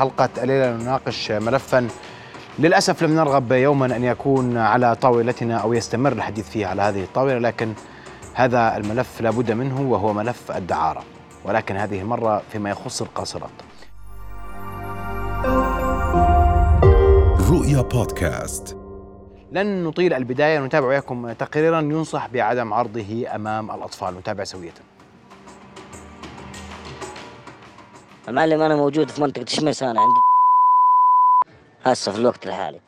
حلقة الليلة نناقش ملفا. للأسف لم نرغب يوما أن يكون على طاولتنا أو يستمر الحديث فيه على هذه الطاولة لكن هذا الملف لابد منه وهو ملف الدعارة ولكن هذه المرة فيما يخص القاصرات. رؤيا بودكاست. لن نطيل البداية نتابع وياكم تقريرا ينصح بعدم عرضه أمام الأطفال. نتابع سوية. المعلم أنا موجود في منطقة شمس أنا عند هسه في الوقت الحالي.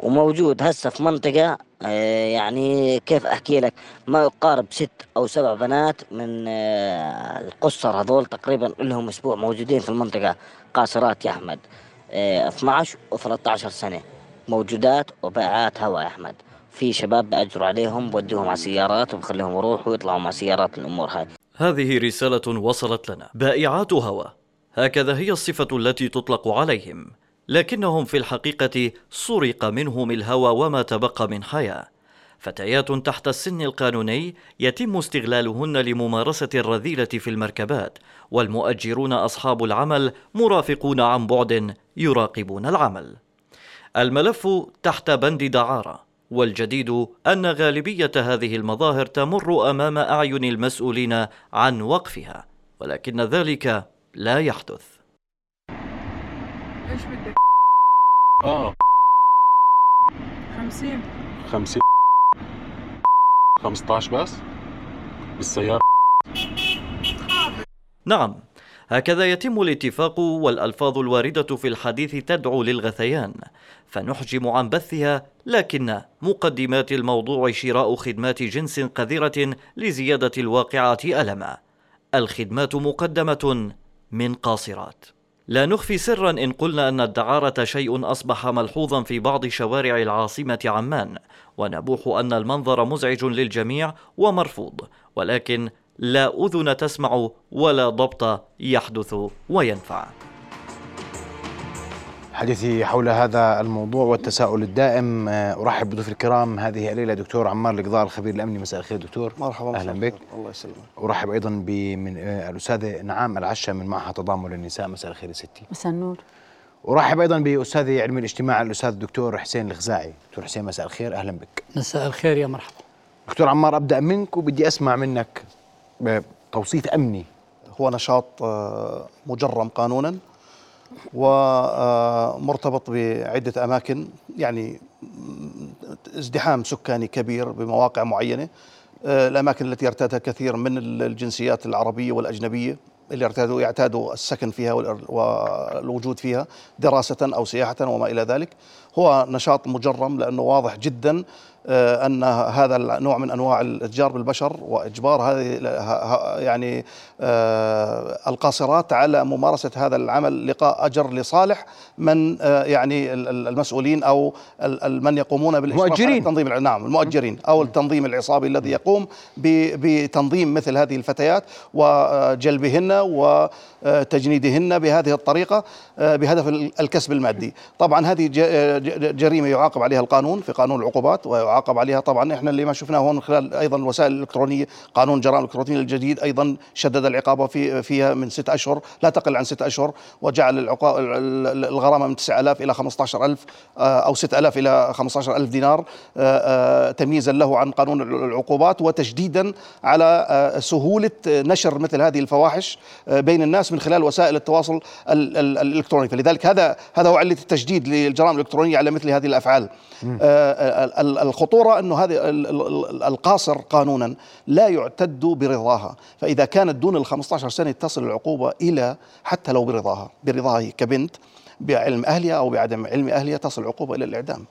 وموجود هسه في منطقة آه، يعني كيف أحكي لك ما يقارب ست أو سبع بنات من آه، القصر هذول تقريبا لهم أسبوع موجودين في المنطقة. قاصرات يا أحمد آه، 12 و 13 سنة. موجودات وباعات هواء يا أحمد. في شباب بأجروا عليهم بوديهم على سيارات وبخليهم يروحوا ويطلعوا مع سيارات الأمور هاي. هذه رسالة وصلت لنا. بائعات هوى هكذا هي الصفة التي تطلق عليهم لكنهم في الحقيقة سرق منهم الهوى وما تبقى من حياة. فتيات تحت السن القانوني يتم استغلالهن لممارسة الرذيلة في المركبات والمؤجرون أصحاب العمل مرافقون عن بعد يراقبون العمل. الملف تحت بند دعارة والجديد أن غالبية هذه المظاهر تمر أمام أعين المسؤولين عن وقفها ولكن ذلك لا يحدث. إيش بدك؟ آه. 50 50 15 بس؟ بالسيارة. نعم. هكذا يتم الاتفاق والألفاظ الواردة في الحديث تدعو للغثيان فنحجم عن بثها لكن مقدمات الموضوع شراء خدمات جنس قذرة لزيادة الواقعة ألما. الخدمات مقدمة من قاصرات. لا نخفي سرا إن قلنا أن الدعارة شيء أصبح ملحوظا في بعض شوارع العاصمة عمان ونبوح أن المنظر مزعج للجميع ومرفوض ولكن لا أذن تسمع ولا ضبط يحدث وينفع. حديثي حول هذا الموضوع والتساؤل الدائم. آه، أرحب بضيوف الكرام هذه الليلة دكتور عمار القضاء الخبير الأمني. مساء الخير دكتور. مرحبا أهلا مساء بك. الخير. الله يسلمك. أرحب أيضا بمن آه، الأستاذة نعام العشا من معهد تضامن النساء مساء الخير يا ستي. مساء النور. أرحب أيضا بأستاذ علم الاجتماع الأستاذ الدكتور حسين الخزاعي دكتور حسين مساء الخير. أهلا بك. مساء الخير يا مرحبا. دكتور عمار أبدأ منك وبدي أسمع منك توصيف أمني. هو نشاط آه، مجرم قانونا. ومرتبط بعدة أماكن يعني ازدحام سكاني كبير بمواقع معينة. آه، الأماكن التي يرتادها كثير من الجنسيات العربية والأجنبية اللي يرتادوا يعتادوا السكن فيها والوجود فيها دراسة أو سياحة وما إلى ذلك. هو نشاط مجرم لأنه واضح جدا آه، أن هذا النوع من أنواع الإتجار بالبشر وإجبار هذه يعني آه، القاصرات على ممارسة هذا العمل لقاء أجر لصالح من آه، يعني ال- ال- المسؤولين ال- من يقومون بالإشراف على مؤجرين. التنظيم الع- نعم المؤجرين أو التنظيم العصابي الذي يقوم بتنظيم مثل هذه الفتيات وجلبهن وتجنيدهن بهذه الطريقة آه، بهدف ال- الكسب المادي. طبعا هذه ج- ج- جريمة يعاقب عليها القانون في قانون العقوبات ويعاقب عليها طبعا. إحنا اللي ما شفناه هون خلال أيضا الوسائل الإلكترونية قانون الجرائم الالكترونيه الجديد أيضا شدد العقابه في فيها من ست أشهر لا تقل عن ست أشهر وجعل الغرامة من 9000 إلى 15000 آه، أو 6000 إلى 15000 دينار آه، آه، تمييزا له عن قانون ال- العقوبات وتشديدا على سهولة نشر مثل هذه الفواحش بين الناس من خلال وسائل التواصل ال- ال- الإلكتروني. فلذلك هذا هذا هو علة التشديد للجرائم الإلكترونية. على مثل هذه الأفعال. آه، ال- ال- الخطورة أنه هذه ال- ال- ال- القاصر قانونا لا يعتد برضاها. فإذا كانت دون ال 15 سنة تصل العقوبة إلى حتى لو برضاها برضاها هي كبنت بعلم أهلها أو بعدم علم أهلها تصل العقوبة إلى الإعدام.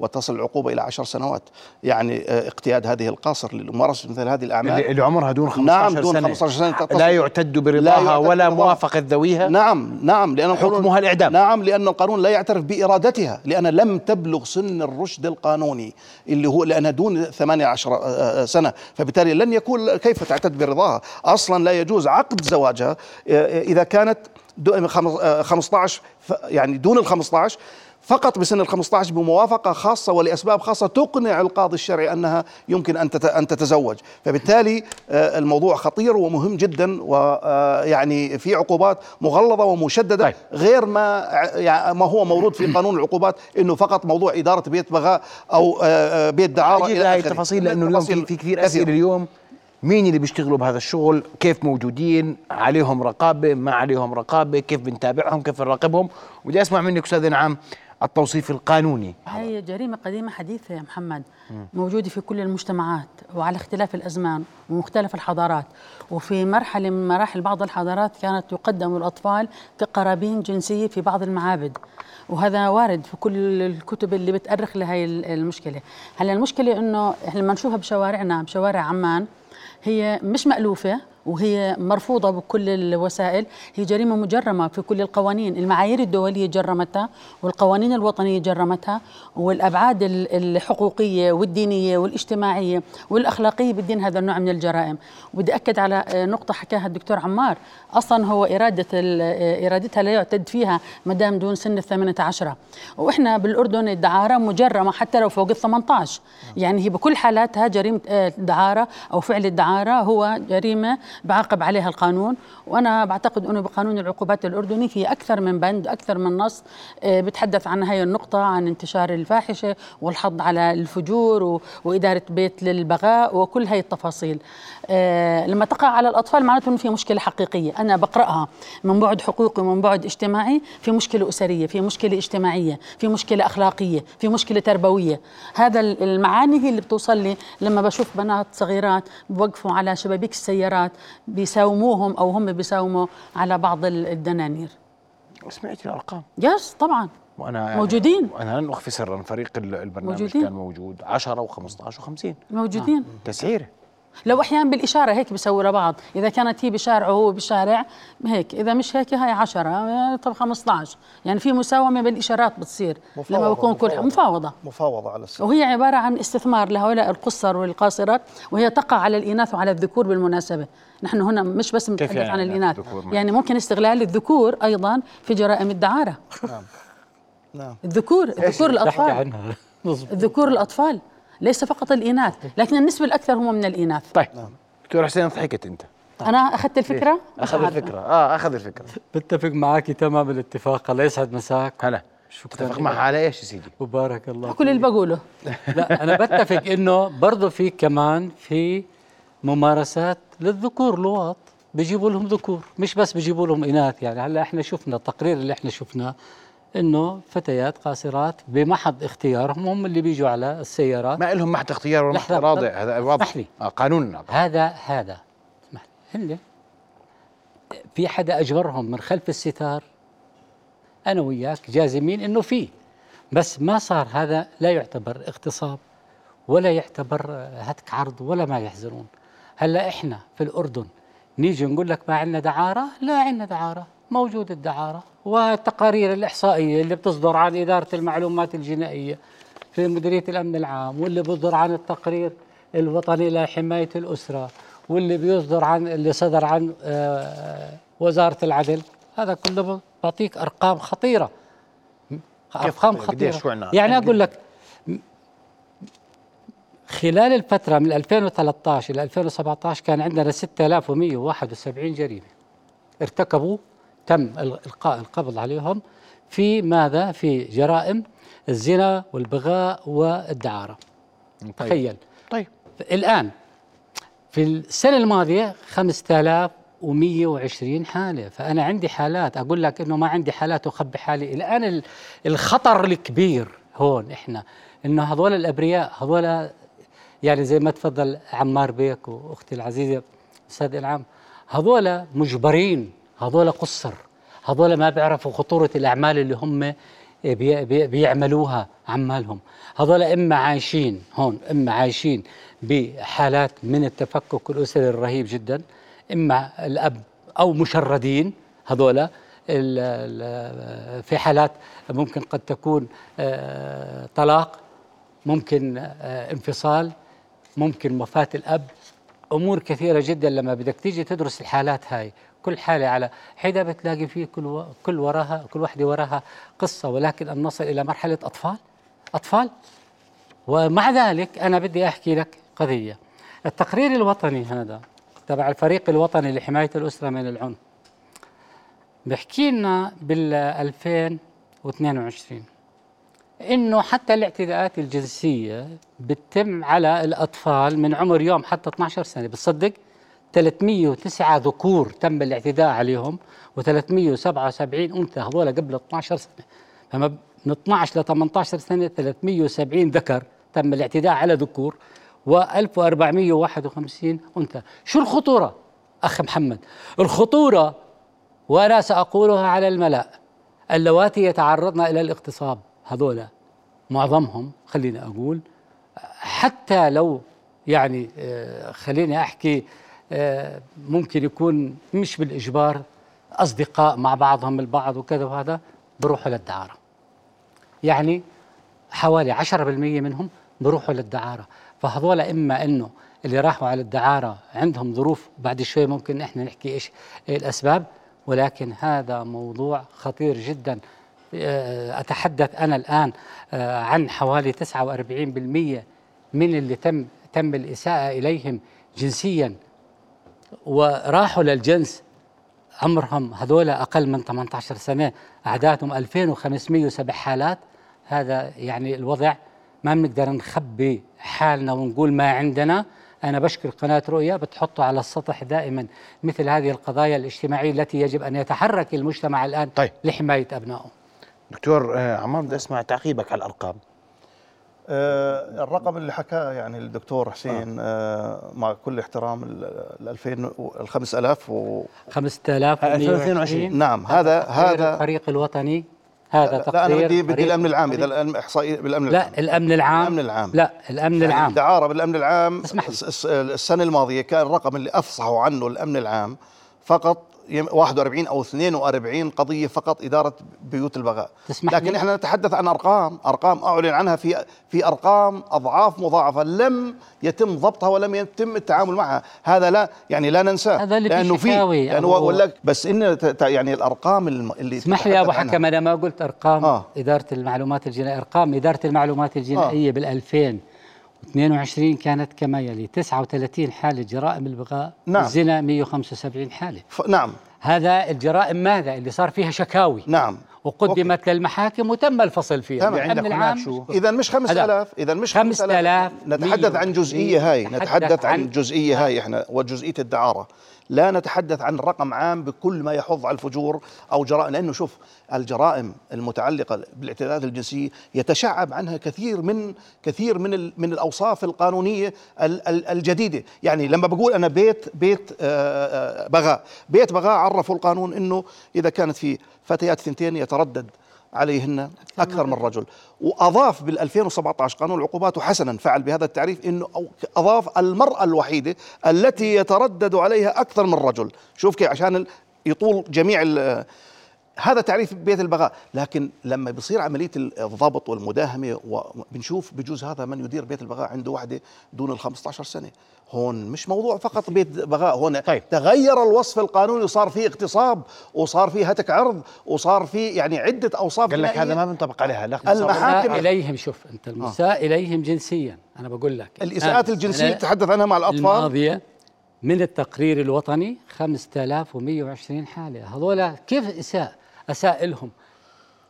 وتصل العقوبة إلى عشر سنوات. يعني آه، اقتياد هذه القاصر لممارسه مثل هذه الأعمال. اللي عمرها دون 15 نعم دون سنة. 15 سنة تصل- لا يعتد برضاها ولا. موافقة ذويها نعم نعم لأن القانون- حكمها الإعدام. نعم لأن القانون لا يعترف بإرادتها لأن لم تبلغ سن الرشد القانوني اللي هو لأنها دون 18 آه، سنة. فبالتالي لن يكون كيف تعتد برضاها؟ أصلا لا يجوز عقد زواجها آه، إذا كانت دو- خمس- آه، 15 ف- يعني دون ال 15 فقط بسن ال 15 بموافقة خاصة ولأسباب خاصة تقنع القاضي الشرعي أنها يمكن أن تت- أن تتزوج، فبالتالي آه، الموضوع خطير ومهم جدا ويعني في عقوبات مغلظة ومشددة طيب. غير ما يعني ما هو موجود في قانون العقوبات إنه فقط موضوع إدارة بيت بغاء أو آه، آه، بيت دعارة أجيب إلى هاي. التفاصيل لأنه اليوم في, في كثير. أسئلة اليوم. مين اللي بيشتغلوا بهذا الشغل؟ كيف موجودين؟ عليهم رقابة؟ ما عليهم رقابة؟ كيف بنتابعهم؟ كيف نراقبهم؟ بدي أسمع منك أستاذ نعم التوصيف القانوني. هي جريمة قديمة حديثة يا محمد موجودة في كل المجتمعات وعلى اختلاف الأزمان ومختلف الحضارات. وفي مرحلة من مراحل بعض الحضارات كانت تقدم الأطفال كقرابين جنسية في بعض المعابد. وهذا وارد في كل الكتب اللي بتأرخ لهي المشكلة. هلا المشكلة إنه إحنا لما نشوفها بشوارعنا بشوارع عمان هي مش مألوفة وهي مرفوضة بكل الوسائل. هي جريمة مجرمة في كل القوانين. المعايير الدولية جرمتها والقوانين الوطنية جرمتها والأبعاد ال- الحقوقية والدينية والاجتماعية والأخلاقية بالدين هذا النوع من الجرائم. وبدي أكد على آه، نقطة حكاها الدكتور عمار. أصلا هو إرادة آه، إرادتها لا يعتد فيها مدام دون سن الثامنة عشرة. وإحنا بالأردن الدعارة مجرمة حتى لو فوق ال 18 يعني هي بكل حالاتها جريمة آه، دعارة أو فعل الدعارة هو جريمة بعاقب عليها القانون وأنا بعتقد أنه بقانون العقوبات الأردني في أكثر من بند أكثر من نص آه، بتحدث عن هاي النقطة عن انتشار الفاحشة والحض على الفجور و- وإدارة بيت للبغاء وكل هاي التفاصيل. لما تقع على الأطفال معناته أنه في مشكلة حقيقية. أنا بقرأها من بعد حقوقي ومن بعد اجتماعي في مشكلة أسرية في مشكلة اجتماعية في مشكلة أخلاقية في مشكلة تربوية. هذا ال- المعاني هي اللي بتوصل لي لما بشوف بنات صغيرات بوقفوا على شبابيك السيارات بيساوموهم أو هم بيساوموا على بعض ال- الدنانير. سمعتي الأرقام؟ يس طبعا. وأنا يعني موجودين. أنا لن أخفي سرا فريق ال- البرنامج موجودين. كان موجود 10 و15 و50 موجودين. تسعيره لو أحيانا بالإشارة هيك بيسووا لبعض إذا كانت هي بشارع وهو بشارع هيك. إذا مش هيك هاي 10 طب 15 يعني في مساومة بالإشارات بتصير. لما بكون كل مفاوضة. مفاوضة. على السن وهي عبارة عن استثمار لهؤلاء القصر والقاصرات وهي تقع على الإناث وعلى الذكور بالمناسبة. نحن هنا مش بس نتحدث يعني عن الإناث الاناث؟ يعني ممكن استغلال الذكور أيضا في جرائم الدعارة. نعم. الذكور الذكور تحكي الأطفال. عنها؟ مظبوط الذكور الأطفال. ليس فقط الإناث لكن النسبة الأكثر هم من الإناث. طيب. دكتور حسين ضحكت أنت. أنا أخذت الفكرة؟ أخذ الفكرة. آه أخذ الفكرة. بتفق معك تمام الاتفاق الله يسعد مساك. هلا. شكرا اتفق معها على إيش يا سيدي؟ وبارك الله كل اللي بقوله. لا أنا بتفق إنه برضه في كمان في ممارسات للذكور لواط. بيجيبوا لهم ذكور. مش بس بيجيبوا لهم إناث يعني. هلأ إحنا شفنا التقرير اللي إحنا شفناه. إنه فتيات قاصرات بمحض اختيارهم هم اللي بيجوا على السيارات. ما لهم محت اختيار ولا لحظة، راضع هذا واضح. لي. آه قانون. هذا هذا. اسمح لي. هن في حدا أجبرهم من خلف الستار؟ أنا وياك جازمين إنه في. بس ما صار هذا لا يعتبر اغتصاب ولا يعتبر هتك عرض ولا ما يحزنون. هلأ إحنا في الأردن نيجي نقول لك ما عندنا دعارة؟ لا عندنا دعارة. موجود الدعارة. والتقارير الإحصائية اللي بتصدر عن إدارة المعلومات الجنائية في مديرية الأمن العام واللي بيصدر عن التقرير الوطني لحمايه الأسرة واللي بيصدر عن اللي صدر عن آه، وزارة العدل هذا كله بعطيك أرقام خطيرة؟ شو عنا؟ يعني أقول لك خلال الفترة من 2013 إلى 2017 كان عندنا 6171 جريمة ارتكبوا تم إلقاء القبض عليهم في ماذا؟ في جرائم الزنا والبغاء والدعارة. تخيل. طيب. الآن في السنة الماضية 5120 حالة. فأنا عندي حالات أقول لك إنه ما عندي حالات أخبي حالي. الآن ال- الخطر الكبير هون إحنا إنه هذول الأبرياء هذول يعني زي ما تفضل عمار بيك وأختي العزيزة أستاذ إنعام هذول مجبرين هذول قصر. هذول ما بيعرفوا خطورة الأعمال اللي هم بي بي بيعملوها عمالهم هذول إما عايشين هون إما عايشين بحالات من التفكك الأسري الرهيب جدا إما الأب أو مشردين هذول ال- ال- في حالات ممكن قد تكون آه، طلاق ممكن آه، انفصال ممكن وفاة الأب. أمور كثيرة جدا لما بدك تيجي تدرس الحالات هاي. كل حالة على حدة بتلاقي فيه كل. كل وراها كل واحدة وراها قصة. ولكن أن نصل إلى مرحلة أطفال أطفال؟ ومع ذلك أنا بدي أحكي لك قضية. التقرير الوطني هذا تبع الفريق الوطني لحماية الأسرة من العنف بحكي لنا بال 2022 إنه حتى الاعتداءات الجنسية بتتم على الأطفال من عمر يوم حتى 12 سنة. بتصدق؟ 309 ذكور تم الاعتداء عليهم و377 أنثى هذول قبل 12 سنة. فما من 12 ل 18 سنة 370 ذكر تم الاعتداء على ذكور و1451 أنثى. شو الخطورة؟ اخ محمد الخطورة وأنا سأقولها على الملأ اللواتي يتعرضن إلى الاغتصاب. هذولا معظمهم خليني أقول حتى لو يعني آه، خليني أحكي ممكن يكون مش بالإجبار أصدقاء مع بعضهم البعض وكذا وهذا بروحوا للدعارة. يعني حوالي 10% منهم بروحوا للدعارة. فهذول إما إنه اللي راحوا على الدعارة عندهم ظروف بعد شوي ممكن إحنا نحكي إيش الأسباب ولكن هذا موضوع خطير جدا. آه، أتحدث أنا الآن آه، عن حوالي 49% من اللي تم تم الإساءة إليهم جنسيا. وراحوا للجنس. عمرهم هذول أقل من 18 سنة أعدادهم 2507 حالات. هذا يعني الوضع ما بنقدر نخبي حالنا ونقول ما عندنا. أنا بشكر قناة رؤيا بتحطه على السطح دائما مثل هذه القضايا الاجتماعية التي يجب أن يتحرك المجتمع الآن طيب. لحماية أبنائه. دكتور آه، عمار بدي أسمع تعقيبك على الأرقام. آه، الرقم اللي حكاه يعني الدكتور حسين آه، مع كل احترام ال 2000 ال 5000 و 5022 نعم هذا هذا الفريق الوطني هذا لا تقرير أنا بدي بدي الأمن العام إذا الأمن إحصائي بالأمن لا العام. الأمن العام. الأمن العام. لا الأمن يعني العام. الدعاره بالامن العام اسمح لي. الس- الس- السنة الماضية كان الرقم اللي افصحوا عنه الأمن العام فقط 41 أو 42 قضية فقط إدارة بيوت البغاء. تسمح لكن لي؟ إحنا نتحدث عن أرقام أرقام أعلن عنها في في أرقام أضعاف مضاعفة لم يتم ضبطها ولم يتم التعامل معها. هذا لا يعني لا ننساه. هذا اللي لأنه في لأنه ولا بس إن يعني الأرقام اللي اسمح لي يا أبو حكم أنا ما قلت أرقام آه. إدارة المعلومات الجنائية. أرقام إدارة المعلومات الجنائية آه. بال2000 22 كانت كما يلي 39 حالة جرائم البغاء نعم. الزنا 175 حالة. ف... نعم. هذا الجرائم ماذا؟ اللي صار فيها شكاوي. نعم. وقدمت okay. للمحاكم وتم الفصل فيها. تمام. عندك العام شو؟ إذا مش 5000 إذا مش 5000 نتحدث عن جزئية هاي نتحدث عن, عن جزئية هاي إحنا وجزئية الدعارة. لا نتحدث عن رقم عام بكل ما يحض على الفجور أو جرائم لأنه شوف الجرائم المتعلقة بالاعتداءات الجنسية يتشعب عنها كثير من كثير من من الأوصاف القانونية ال- ال- الجديدة. يعني لما بقول أنا بيت بيت آه، آه، بغاء بيت بغاء عرفوا القانون إنه إذا كانت في فتيات ثنتين يتردد عليهن أكثر من رجل. وأضاف بال 2017 قانون العقوبات وحسنا فعل بهذا التعريف إنه أو- أضاف المرأة الوحيدة التي يتردد عليها أكثر من رجل. شوف كيف عشان يطول جميع هذا تعريف بيت البغاء. لكن لما بيصير عملية الضبط والمداهمة وبنشوف بجوز هذا من يدير بيت البغاء عنده وحدة دون ال 15 سنة. هون مش موضوع فقط بيت بغاء هون طيب. تغير الوصف القانوني وصار فيه اغتصاب وصار فيه هتك عرض وصار فيه يعني عدة أوصاف قال لك. هذا ما بنطبق عليها لا المحاكم- إليهم شوف أنت المساء إليهم جنسيا. أنا بقول لك. الإساءات الجنسية تتحدث عنها مع الأطفال؟ الماضية من التقرير الوطني 5120 حالة. هذول كيف إساء؟ اساء لهم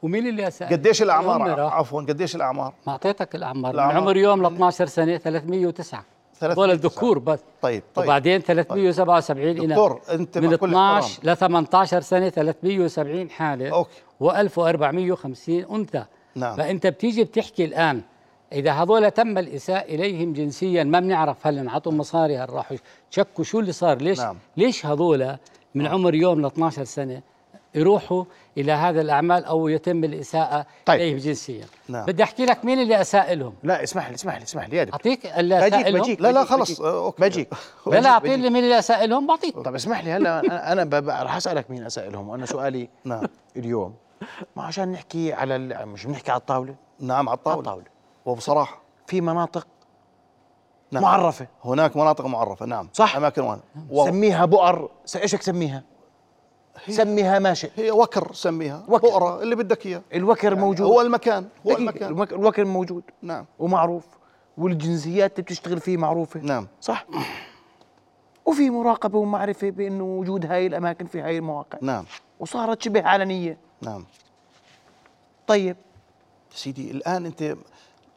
ومين اللي اساء قديش الأعمار. عفوا قديش الأعمار ما أعطيتك الأعمار من. عمر يوم ل 12 سنة 309 هذول 309. الذكور بس طيب طيب وبعدين 377 إلى دكتور أنت من مع كل 12 ل 18 سنة 370 حالة أوكي. و1450 أنثى نعم. فأنت بتيجي بتحكي الآن إذا هذول تم الإساءة إليهم جنسيا ما بنعرف هل انعطوا مصاري هل راحوا تشكوا شو اللي صار ليش نعم. ليش هذول من عمر يوم ل 12 سنة يروحوا إلى هذا الأعمال أو يتم الإساءة طيب. إليهم جنسيا. نعم. بدي أحكي لك مين اللي اساء لهم لا اسمح لي اسمح لي اسمح لي يا دكتور اعطيك اللي بجيك اساء لهم بجيك لا لا بجيك، خلص. بجيك. okay. بجيك. لا لا أعطيني بجيك. مين اللي اساء لهم بعطيك. طب اسمح لي هلا أنا رح أسألك مين أسائلهم. وأنا سؤالي نعم. اليوم ما عشان نحكي على ال- مش بنحكي على الطاولة؟ نعم على على الطاولة. الطاوله وبصراحة في مناطق نعم. معرفة. هناك مناطق معرفة نعم. صح. أماكن وأنا و... سميها بؤر. إيش تسميها؟ سميها ما شئت. هي وكر سميها وكر. بؤرة اللي بدك إياه. الوكر موجود. هو المكان هو المكان. الوك- الوكر موجود. نعم. ومعروف. والجنسيات اللي بتشتغل فيه معروفة. نعم. صح؟ وفي مراقبة ومعرفة بأنه وجود هاي الأماكن في هاي المواقع. نعم. وصارت شبه علنية. نعم. طيب. سيدي الآن أنت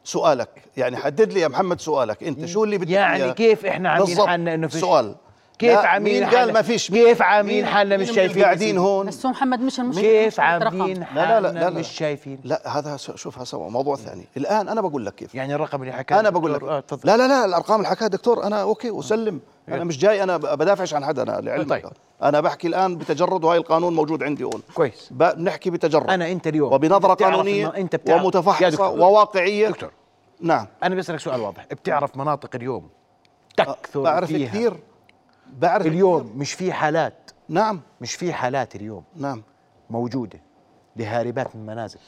سؤالك يعني حدد لي يا محمد سؤالك. أنت شو اللي بدك يعني؟ كيف إحنا عاملين. حالنا إنه فيش؟ سؤال. كيف عاملين مين حالنا؟ قال ما فيش؟ كيف عاملين حالنا؟ مش شايفين قاعدين هون؟ بس هو محمد مش المشكلة كيف. عاملين لا لا لا, حالنا؟ لا, مش شايفين. لا هذا شوفها سوا موضوع ثاني. الآن أنا بقول لك كيف. يعني الرقم اللي حكاه أنا بقول لك. آه، لا لا لا الأرقام اللي حكاها دكتور أنا أوكي وسلم. أنا مش جاي أنا بدافعش عن حدا أنا لعلمك. طيب. أنا بحكي الآن بتجرد وهي القانون موجود عندي هون. كويس. ب- بنحكي بتجرد. أنا أنت اليوم. وبنظرة قانونية أنت ومتفحصة دكتور. وواقعية. دكتور. نعم. أنا بسألك سؤال واضح. بتعرف مناطق اليوم تكثر بعرف فيها كثير. بعرف اليوم كثير. مش في حالات. نعم. مش في حالات اليوم. نعم. موجودة لهاربات من منازل.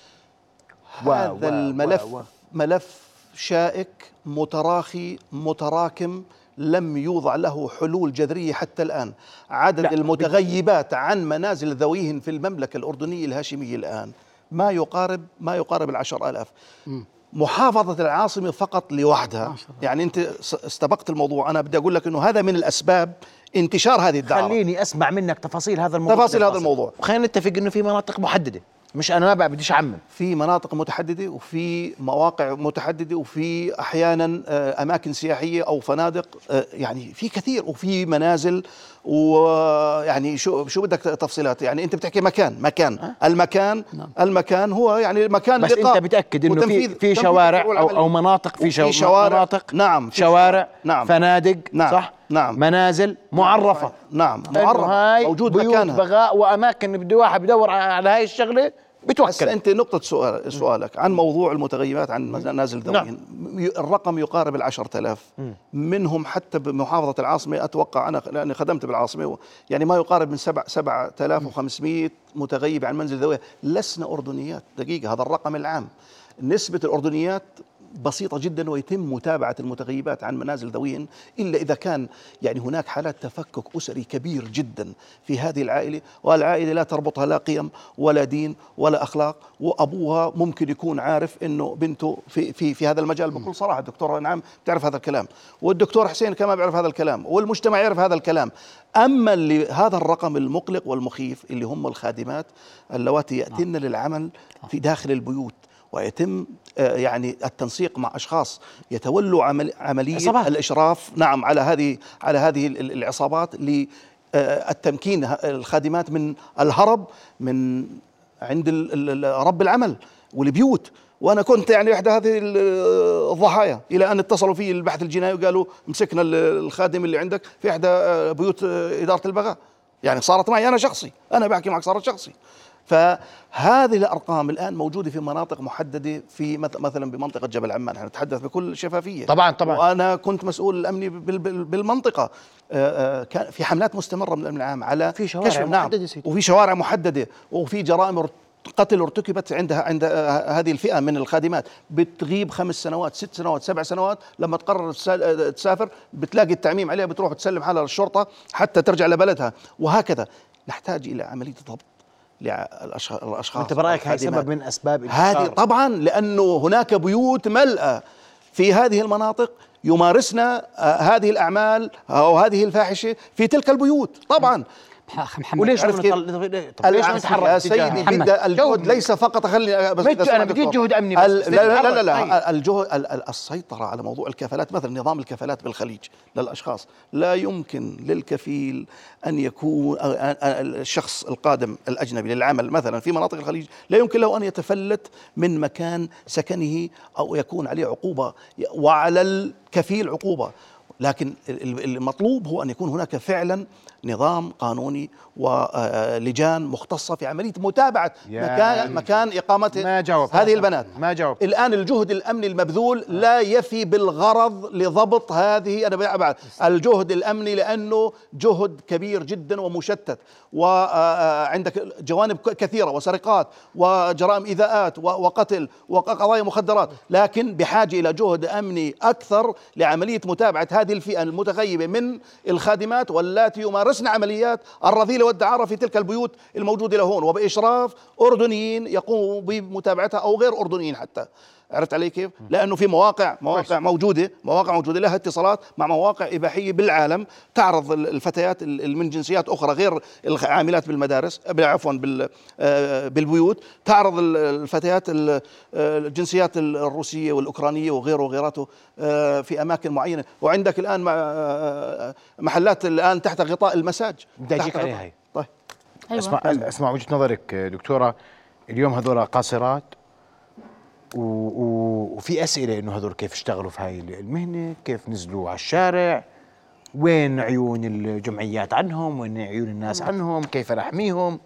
هذا و- الملف و- و- ملف شائك متراخي متراكم لم يوضع له حلول جذرية حتى الآن. عدد المتغيبات عن منازل ذويهن في المملكة الأردنية الهاشمية الآن ما يقارب ما يقارب العشر آلاف. محافظة العاصمة فقط لوحدها. يعني أنت استبقت الموضوع. أنا بدي أقول لك أنه هذا من الأسباب انتشار هذه الدعوة. خليني أسمع منك تفاصيل هذا الموضوع. تفاصيل هذا. الموضوع. وخلينا نتفق إنه في مناطق محددة. مش أنا ما بديش أعمم. في مناطق متحددة وفي مواقع متحددة وفي أحيانا آه، أماكن سياحية أو فنادق آه، يعني في كثير وفي منازل ويعني شو شو بدك تفصيلات؟ يعني أنت بتحكي مكان مكان. المكان المكان هو يعني مكان بس أنت بتأكد إنه في في شوارع أو. أو مناطق في, شو شوارع. مناطق نعم في شوارع نعم. فنادق نعم. صح؟ نعم. منازل معرفة. نعم. إنه معرف هاي موجود بيوت مكانها. بغاء وأماكن بده واحد بدور على هاي الشغلة بتوكل. أنت نقطة سؤال سؤالك عن موضوع المتغيبات عن منازل ذويهن ي- الرقم يقارب العشرة آلاف. منهم حتى بمحافظة العاصمة أتوقع أنا لأني خدمت بالعاصمة و- يعني ما يقارب من سبع سبعة آلاف وخمسمائة متغيب عن منزل ذويه لسنا أردنيات. دقيقة هذا الرقم العام. نسبة الأردنيات بسيطة جدا ويتم متابعة المتغيبات عن منازل ذويهن إلا إذا كان يعني هناك حالات تفكك أسري كبير جدا في هذه العائلة والعائلة لا تربطها لا قيم ولا دين ولا أخلاق وأبوها ممكن يكون عارف أنه بنته في, في, في هذا المجال. بكل صراحة الدكتور نعم بتعرف هذا الكلام. والدكتور حسين كمان بيعرف هذا الكلام والمجتمع يعرف هذا الكلام. أما اللي هذا الرقم المقلق والمخيف اللي هم الخادمات اللواتي يأتين للعمل في داخل البيوت. ويتم آه، يعني التنسيق مع أشخاص يتولوا عمل عملية عصابات. الإشراف. نعم على هذه على هذه ال- ال- العصابات للتمكين الخادمات من الهرب من عند رب العمل والبيوت. وأنا كنت يعني إحدى هذه ال- الضحايا. إلى أن اتصلوا في البحث الجنائي وقالوا مسكنا ال- الخادم اللي عندك في إحدى آه، بيوت آه، إدارة البغاء. يعني صارت معي أنا شخصي. أنا بحكي معك صارت شخصي. فهذه الأرقام الآن موجودة في مناطق محددة في مث- مثلا بمنطقة جبل عمان. إحنا نتحدث بكل شفافية. طبعاً- طبعاً. وأنا كنت مسؤول الامني بال- بال- بالمنطقة. آه، آه، كان في حملات مستمرة من الأمن العام على في شوارع كشف- نعم. محددة سيدي. وفي شوارع محددة. وفي جرائم قتل ارتكبت عندها عند آه، هذه الفئة من الخادمات. بتغيب خمس سنوات ست سنوات سبع سنوات. لما تقرر تسافر بتلاقي التعميم عليها بتروح تسلم حالها للشرطه حتى ترجع لبلدها. وهكذا. نحتاج إلى عملية ضبط. للاشخاص أنت برأيك الخادمات. سبب من أسباب هذه طبعا لأنه هناك بيوت ملأى في هذه المناطق يمارسن آه، هذه الأعمال أو هذه الفاحشة في تلك البيوت. طبعا. محمد وليش عرفت كيف؟ ليش نتحرك يا؟ سيدي بدأ الجهد. ليس فقط خليني بس دكتور. بدي جهد أمني بس. لا لا لا. لا. الجهد ال- ال- السيطرة على موضوع الكفالات مثلا نظام الكفالات بالخليج للاشخاص لا يمكن للكفيل أن يكون الشخص القادم الأجنبي للعمل مثلا في مناطق الخليج لا يمكن له أن يتفلت من مكان سكنه أو يكون عليه عقوبة وعلى الكفيل عقوبة لكن ال- ال- المطلوب هو أن يكون هناك فعلا نظام قانوني ولجان مختصة في عملية متابعة مكان مكان إقامة ما جاوب. هذه البنات ما جاوب. الآن الجهد الأمني المبذول لا يفي بالغرض لضبط هذه أنا بعد الجهد الأمني لأنه جهد كبير جدا ومشتت وعندك جوانب ك- كثيرة وسرقات وجرائم إيذاءات وقتل وقضايا مخدرات لكن بحاجة إلى جهد أمني أكثر لعملية متابعة هذه الفئة المتغيبة من الخادمات واللاتي يمارسن عمليات الرذيله والدعارة في تلك البيوت الموجودة لهون. وبإشراف أردنيين يقوموا بمتابعتها أو غير أردنيين حتى. عرفت علي كيف؟ لأنه في مواقع مواقع موجودة مواقع موجودة لها اتصالات مع مواقع إباحية بالعالم تعرض ال- الفتيات ال- من جنسيات أخرى غير العاملات بالمدارس عفوا بال- آه، بالبيوت تعرض ال- الفتيات ال- آه، الجنسيات ال- الروسية والأوكرانية وغيره وغيراته آه، في أماكن معينة وعندك الآن محلات الآن تحت غطاء المساج بدي تحت عليها. هي. طيب أسمع أسمع وجهة نظرك دكتورة اليوم هذول قاصرات. وفي أسئلة إنه هذول كيف اشتغلوا في هاي المهنة كيف نزلوا على الشارع وين عيون الجمعيات عنهم وين عيون الناس عنهم كيف نحميهم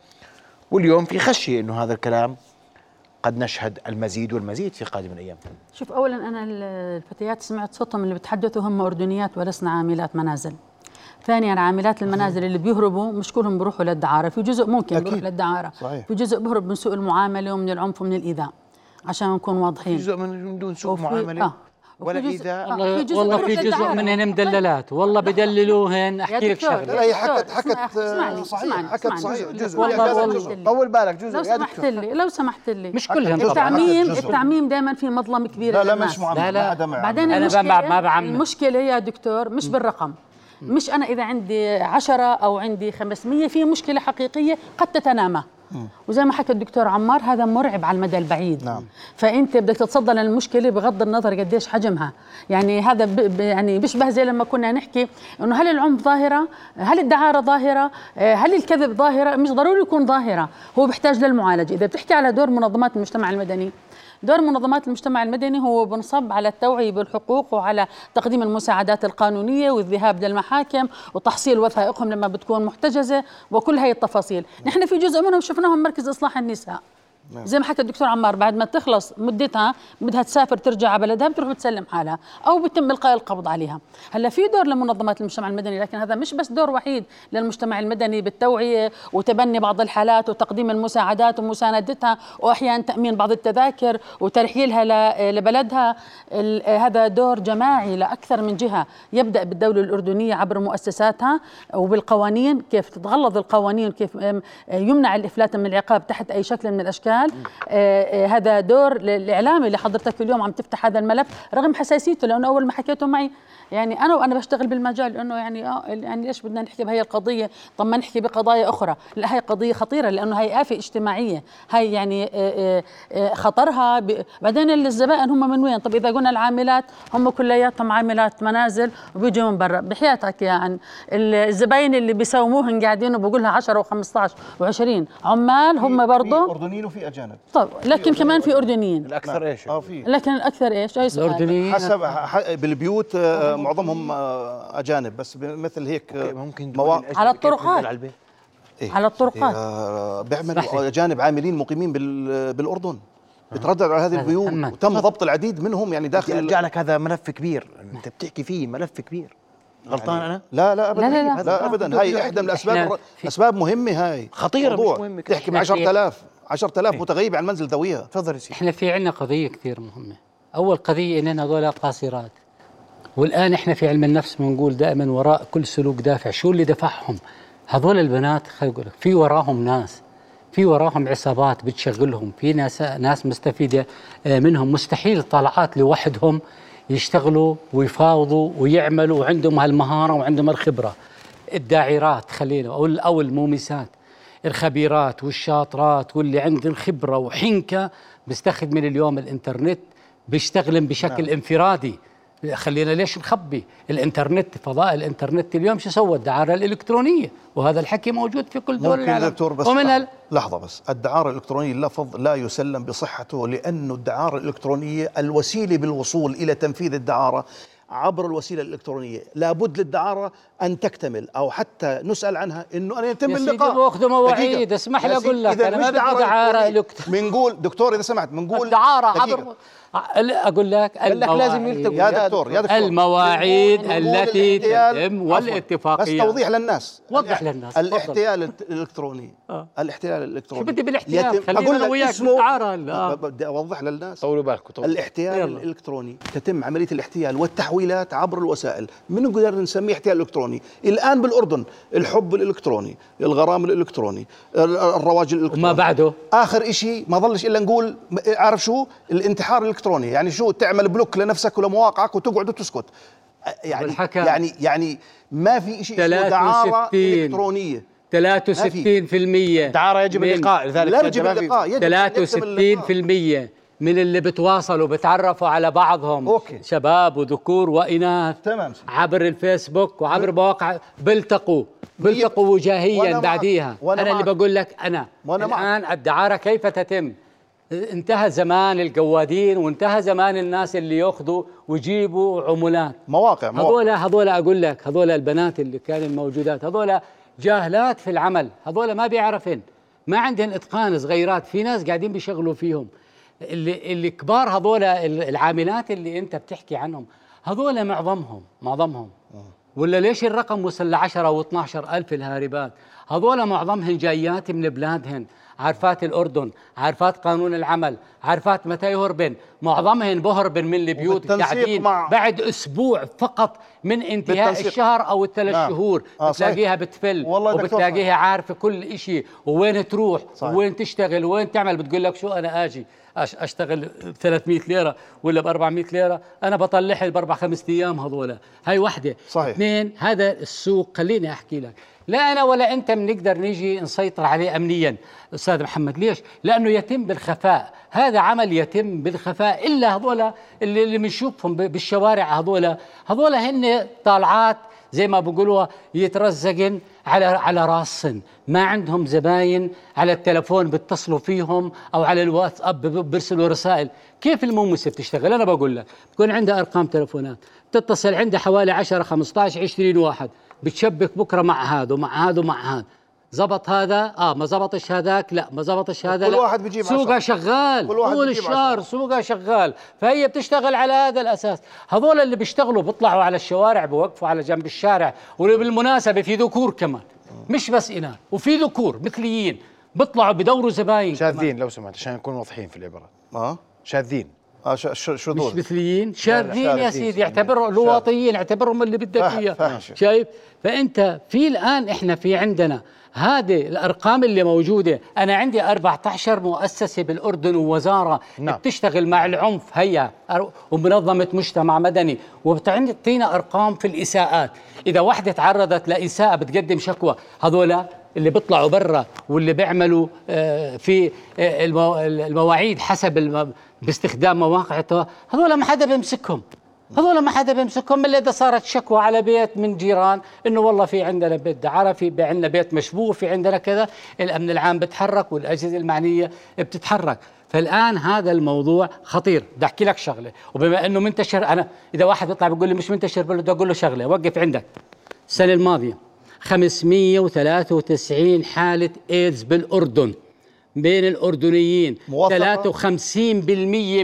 واليوم في خشية إنه هذا الكلام قد نشهد المزيد والمزيد في قادم الأيام. شوف اولا أنا الفتيات سمعت صوتهم اللي بتحدثوا هم أردنيات ولسنا عاملات منازل. ثانيا عاملات المنازل اللي بيهربوا مش كلهم بيروحوا للدعارة في جزء ممكن. بيروح للدعارة. صحيح. في جزء بيهرب من سوء المعاملة ومن العنف ومن الإيذاء. عشان نكون واضحين جزء من دون سوء وفي- معاملة آه. ولا ايذاء آه. والله, جزء والله في جزء. منهن مدللات والله بدللوهن أحكي لك. شغلة لا هي حكت حكت صحيح حكت. صحيح جزء والله-. طول بالك جزء لو سمحت لي لو سمحت لي مش كلهم التعميم جزء. التعميم دائما في مظلمه كبيره لا لا. مش معاملة. بعدين المشكلة ما- ما بعمم. المشكلة يا دكتور مش بالرقم مش أنا إذا عندي عشرة أو عندي 500 في مشكلة حقيقية قد تتنامى. وزي ما حكى الدكتور عمار هذا مرعب على المدى البعيد. نعم. فأنت بدك تتصدى للمشكلة بغض النظر قديش حجمها. يعني هذا ب... ب... يعني بيشبه زي لما كنا نحكي إنه هل العنف ظاهرة؟ هل الدعارة ظاهرة؟ هل الكذب ظاهرة؟ مش ضروري يكون ظاهرة. هو بيحتاج للمعالجة. إذا بتحكي على دور منظمات المجتمع المدني دور منظمات المجتمع المدني هو بنصب على التوعية بالحقوق وعلى تقديم المساعدات القانونية والذهاب للمحاكم وتحصيل وثائقهم لما بتكون محتجزة وكل هاي التفاصيل. نحن في جزء منهم شفناهم مركز إصلاح النساء. زي ما حكى الدكتور عمار بعد ما تخلص مدتها بدها تسافر ترجع على بلدها بتروح بتسلم حالها أو بيتم إلقاء القبض عليها. هلأ في دور لمنظمات المجتمع المدني لكن هذا مش بس دور وحيد للمجتمع المدني بالتوعية وتبني بعض الحالات وتقديم المساعدات ومساندتها وأحيانا تأمين بعض التذاكر وترحيلها لبلدها. هذا دور جماعي لأكثر من جهة يبدأ بالدولة الأردنية عبر مؤسساتها وبالقوانين كيف تتغلظ القوانين كيف يمنع الإفلات من العقاب تحت أي شكل من الأشكال. آه، آه، هذا دور الاعلامي اللي حضرتك اليوم عم تفتح هذا الملف رغم حساسيته لأنه أول ما حكيته معي يعني أنا وأنا بشتغل بالمجال إنه يعني آه يعني ليش بدنا نحكي بهي القضية؟ طب ما نحكي بقضايا أخرى. لا هي قضية خطيرة لأنه هي آفة اجتماعية. هي يعني آه، خطرها ب- بعدين الزبائن هم من وين؟ طب إذا قلنا العاملات هم كلياتهم عاملات منازل وبيجوا من برا. بحياتك يعني الزباين اللي بيساوموهن قاعدين وبقول لها 10 و15 و20 عمال هم في برضه أردنيين وفي أجانب. طب لكن كمان في أردنيين. الأكثر إيش؟ آه في. لكن الأكثر إيش؟ أي سؤال. الأردنيين؟ حسب ح- بالبيوت آه، معظمهم آه، أجانب. بس مثل هيك آه، ممكن موا- على الطرقات. على البيت إيه؟ على الطرقات اسمح بيعملوا. أجانب عاملين مقيمين بال- بالأردن. بترددوا على هذه البيوت. وتم ضبط العديد منهم يعني داخل أرجع لك هذا ملف كبير. أنت بتحكي فيه ملف كبير. غلطان أنا؟ لا لا ابدا. لا، لا، لا. لا ابدا. هاي إحدى من الأسباب أسباب مهمة هاي. خطيرة مش كده. تحكي ب إحنا في- 10000 10000 متغيب عن منزل ذويها. تفضل يا سيدي. إحنا في عندنا قضية كثير مهمة. أول قضية إننا هذول قاصرات. والآن إحنا في علم النفس بنقول دائما وراء كل سلوك دافع. شو اللي دفعهم؟ هذول البنات خليني أقول لك في وراهم ناس. في وراهم عصابات بتشغلهم. في ناس ناس مستفيدة آه، منهم. مستحيل طلعات لوحدهم يشتغلوا ويفاوضوا ويعملوا وعندهم هالمهارة وعندهم الخبرة. الداعرات خلينا أو أو المومسات. الخبيرات والشاطرات واللي عندهم خبرة وحنكة بيستخدمن اليوم الإنترنت بيشتغلن بشكل نعم. انفرادي خلينا ليش نخبي الإنترنت فضاء الإنترنت اليوم شو سوى الدعارة الإلكترونية وهذا الحكي موجود في كل دول العالم دكتور بس ومن. لحظة بس الدعارة الإلكترونية لفظ لا يسلم بصحته لأنه الدعارة الإلكترونية الوسيلة بالوصول إلى تنفيذ الدعارة عبر الوسيلة الإلكترونية لابد للدعارة أن تكتمل أو حتى نسأل عنها أنه أن يتم اللقاء باخذوا مواعيد،. اسمح لي أقول لك، مش ما بدي إلكترونية. بنقول دكتور إذا سمحت بنقول الدعارة دقيقة. عبر- أقول لك لازم المواعيد- يا دكتور يا دكتور. المواعيد التي تتم بس والاتفاقيات توضيح للناس. وضح للناس، تفضل. الاحتيال الإلكتروني. آه. الاحتيال الإلكتروني. شو بدي بالاحتيال؟ يتم- خلينا لك وياك. ب- بدي أوضح للناس. طولوا بالكم طولوا. الاحتيال يلا. الإلكتروني. تتم عملية الاحتيال والتحويلات عبر الوسائل. من نقدر نسميه احتيال إلكتروني؟ الآن بالأردن الحب الإلكتروني الغرام الإلكتروني ال- الرواج الإلكتروني. وما بعده؟ آخر شيء ما ظلش إلا نقول عارف شو؟ الانتحار الالكتروني يعني شو تعمل بلوك لنفسك ولمواقعك وتقعد وتسكت يعني بالحكى. يعني يعني ما في شيء اسمه دعارة 63. إلكترونية 63% دعارة يجب اللقاء لذلك لا يجب اللقاء يجب أن يكتب اللقاء. 63% من اللي بتواصلوا بتعرفوا على بعضهم أوكي. شباب وذكور وإناث تمام. عبر الفيسبوك وعبر مواقع بيلتقوا بيلتقوا وأنا وجاهيا معك. بعديها أنا اللي معك. بقول لك أنا وأنا معك. الآن الدعارة كيف تتم انتهى زمان القوادين وانتهى زمان الناس اللي ياخذوا ويجيبوا عمولات مواقع مواقع. هذول هذول أقول لك هذول البنات اللي كانوا موجودات هذول جاهلات في العمل هذول ما بيعرفن. ما عندهم إتقان صغيرات في ناس قاعدين بيشغلوا فيهم. اللي اللي كبار هذول العاملات اللي انت بتحكي عنهم هذول معظمهم معظمهم. ولا ليش الرقم وصل ل 10 و12 ألف الهاربات هذول معظمهن جايات من بلادهن عارفات الأردن عارفات قانون العمل عارفات متى يهربن معظمهن بهربن من البيوت قاعدين مع- بعد أسبوع فقط من انتهاء. الشهر أو الثلاث نعم. شهور آه، صحيح. بتلاقيها بتفل والله دكتور وبتلاقيها عارفة كل إشي ووين تروح صحيح. ووين تشتغل وين تعمل بتقول لك شو أنا آجي أشتغل ب 300 ليرة ولا ب 400 ليرة؟ أنا بطلعها بأربع خمس أيام هذول هاي وحدة. صحيح. اثنين هذا السوق خليني أحكي لك. لا أنا ولا أنت بنقدر نيجي نسيطر عليه امنيا. أستاذ محمد ليش؟ لأنه يتم بالخفاء. هذا عمل يتم بالخفاء. إلا هذول اللي بنشوفهم بالشوارع هذول هذول هن طالعات زي ما بيقولوها يترزقن على على راسن. ما عندهم زباين على التلفون بيتصلوا فيهم أو على الواتساب بيرسلوا رسائل. كيف المومسه بتشتغل؟ أنا بقول لك بكون عندها أرقام تلفونات. تتصل عندها حوالي 10 15 20 واحد. بتشبك بكرة مع هذا ومع هذا ومع هذا. زبط هذا؟ آه ما زبطش هذاك؟ لا ما زبطش هذا كل لا. واحد بيجيب سوقها. شغال. كل واحد طول الشهر. سوقها شغال. فهي بتشتغل على هذا الأساس. هذول اللي بيشتغلوا بيطلعوا على الشوارع بوقفوا على جنب الشارع. وبالمناسبة في ذكور كمان. مش بس إناث وفي ذكور مثليين بيطلعوا بدوروا زباين. شاذين لو سمحت عشان نكون واضحين في العبارات آه؟ شاذين. آه ش- ش- مش شذوذ مثليين شاذين يا. سيدي اعتبروا لواطيين اعتبرهم اللي بدك إياه. شايف؟ فأنت في الآن إحنا في عندنا هذه الأرقام اللي موجودة. أنا عندي 14 مؤسسة بالأردن ووزارة نعم. بتشتغل مع العنف هيا ومنظمة مجتمع مدني. وبتعطينا أرقام في الإساءات. إذا وحده تعرضت لإساءة بتقدم شكوى هذول اللي بيطلعوا برا واللي بيعملوا آه، في آه، المو- المواعيد حسب باستخدام مواقع التوا- هذول ما حدا بيمسكهم. هذول ما حدا بيمسكهم إلا إذا صارت شكوى على بيت من جيران إنه والله في عندنا بيت دعارة في عندنا بيت مشبوه في عندنا كذا. الأمن العام بتحرك والأجهزة المعنية بتتحرك. فالآن هذا الموضوع خطير. بدي أحكي لك شغلة. وبما إنه منتشر أنا إذا واحد بيطلع بيقول لي مش منتشر بدي أقول له شغلة. وقف عندك. السنة الماضية 593 حالة إيدز بالأردن. بين الأردنيين موثقة؟ 53%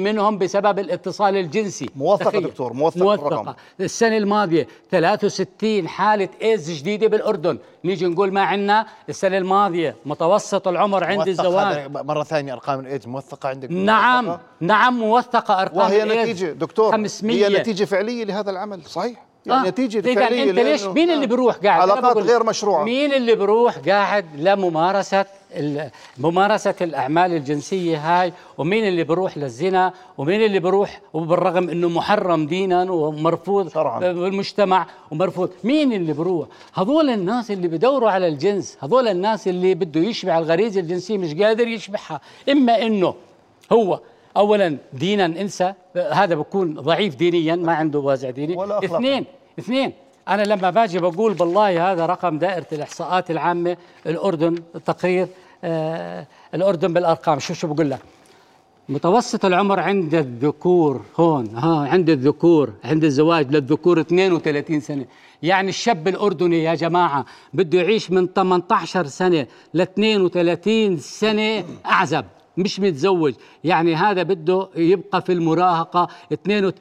منهم بسبب الاتصال الجنسي موثقة تخيل. دكتور، موثق موثقة الرقم. السنة الماضية 63 حالة إيدز جديدة بالأردن نيجي نقول ما عنا السنة الماضية متوسط العمر عند الزواج مرة ثانية أرقام الإيدز موثقة عندك نعم موثقة؟ نعم موثقة أرقام وهي. نتيجة دكتور 500 هي نتيجة فعلية لهذا العمل صحيح يعني آه. نتيجة ليه فعليه أنت ليش مين اللي بيروح قاعد؟ علاقات غير مشروعة. مين اللي بيروح قاعد لممارسة ال- ممارسة الأعمال الجنسية هاي؟ ومين اللي بيروح للزنا؟ ومين اللي بيروح وبالرغم أنه محرم دينا ومرفوض شرعاً. بالمجتمع ومرفوض. مين اللي بيروح؟ هذول الناس اللي بدوروا على الجنس هذول الناس اللي بده يشبع الغريزة الجنسية مش قادر يشبعها. إما أنه هو اولا دينا إنسى هذا بكون ضعيف دينيا ما عنده وازع ديني. ولا. اثنين اثنين أنا لما باجي بقول بالله هذا رقم دائرة الإحصاءات العامة الأردن تقرير آه الأردن بالأرقام شو شو بقول لك متوسط العمر عند الذكور هون ها عند الذكور عند الزواج للذكور 32 سنة. يعني الشاب الأردني يا جماعة بده يعيش من 18 سنة ل 32 سنة أعزب. مش متزوج. يعني هذا بده يبقى في المراهقة اثنين وت...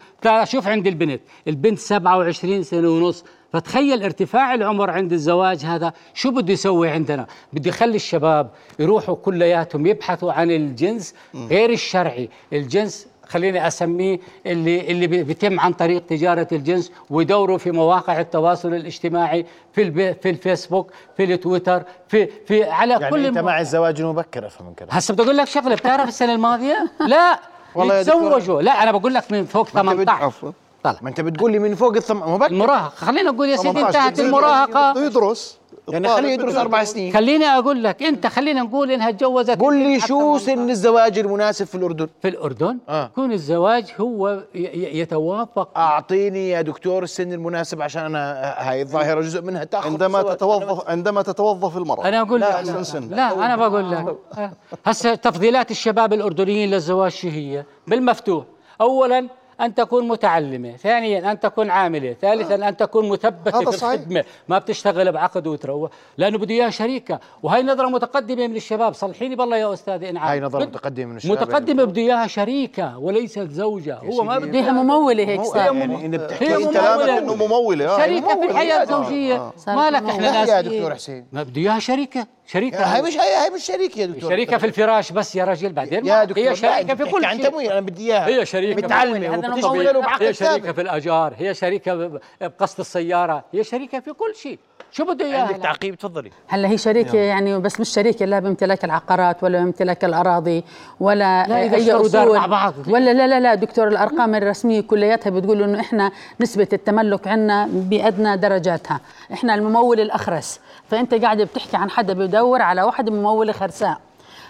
شوف عند البنت. البنت 27 سنة ونص. فتخيل ارتفاع العمر عند الزواج هذا. شو بده يسوي عندنا؟ بده يخلي الشباب يروحوا كلياتهم يبحثوا عن الجنس غير الشرعي. الجنس خليني أسميه اللي اللي بي- بيتم عن طريق تجارة الجنس ويدوروا في مواقع التواصل الاجتماعي في الب... في الفيسبوك في التويتر في في على يعني كل أنت الم- مع الزواج المبكر أفهم من كلامك هسه بدي أقول لك شغلة بتعرف السنة الماضية؟ لا والله. يتزوجوا. لا أنا بقول لك من فوق ما أنت بد- 18 عفوا. طلع. ما أنت بتقول لي من فوق الثم مبكر. المراهقه خلينا نقول يا سيدي 18 انتهت بده المراهقة. يدرس. يعني خليه يدرس أربع سنين. خليني أقول لك أنت خلينا نقول إنها تجوزت قل لي شو سن الزواج المناسب في الأردن؟ في الأردن؟ آه. يكون الزواج هو يتوافق. أعطيني يا دكتور السن المناسب عشان أنا هاي الظاهرة جزء منها. تأخذ عندما الزواج. تتوظف عندما تتوظف المرأة. أنا أقول لا لك. أحسن سن. لا أنا بقول لك. هسه تفضيلات الشباب الأردنيين للزواج شو هي؟ بالمفتوح. اولا أن تكون متعلمة ثانيا أن تكون عاملة ثالثا أن تكون مثبتة هذا في صحيح. الخدمة ما بتشتغل بعقد وتروح لأنه بده إياها شريكة. وهي نظرة متقدمة من الشباب. صلحيني بالله يا أستاذ إنعام. هاي نظرة متقدمة من الشباب. متقدمة بده إياها شريكة وليست زوجة. هو ما بده إياها ممولة هيك صار يعني انت بتحكي كلامك ممولة. إنه ممولة. آه. شريكة في الحياة آه. الزوجيه صار مالك لا ناس يا؟ دكتور حسين. ما بده إياها شريكة. شريكة. هاي مش هاي هاي مش شريك يا دكتور. شريكة في الفراش بس يا رجل بعدين يا دكتور هي شريكة في كل عن شيء. تمويل أنا بدي إياها. هي شريكة متعلمة وبتشتغل. وبعقد هي شريكة في الأجار هي شريكة بقسط السيارة هي شريكة في كل شيء. شو بده إياها عندك؟ تعقيب؟ تفضلي. هلا هي شريكة يعني بس مش شريكة لا بامتلاك العقارات ولا بامتلاك الأراضي ولا لا، دار أصول مع بعض. ولا لا لا لا دكتور الأرقام الرسمية كلياتها بتقول إنه إحنا نسبة التملك عندنا بأدنى درجاتها. إحنا الممول الأخرس. فأنت قاعدة بتحكي عن حدا بدور على واحدة ممولة خرساء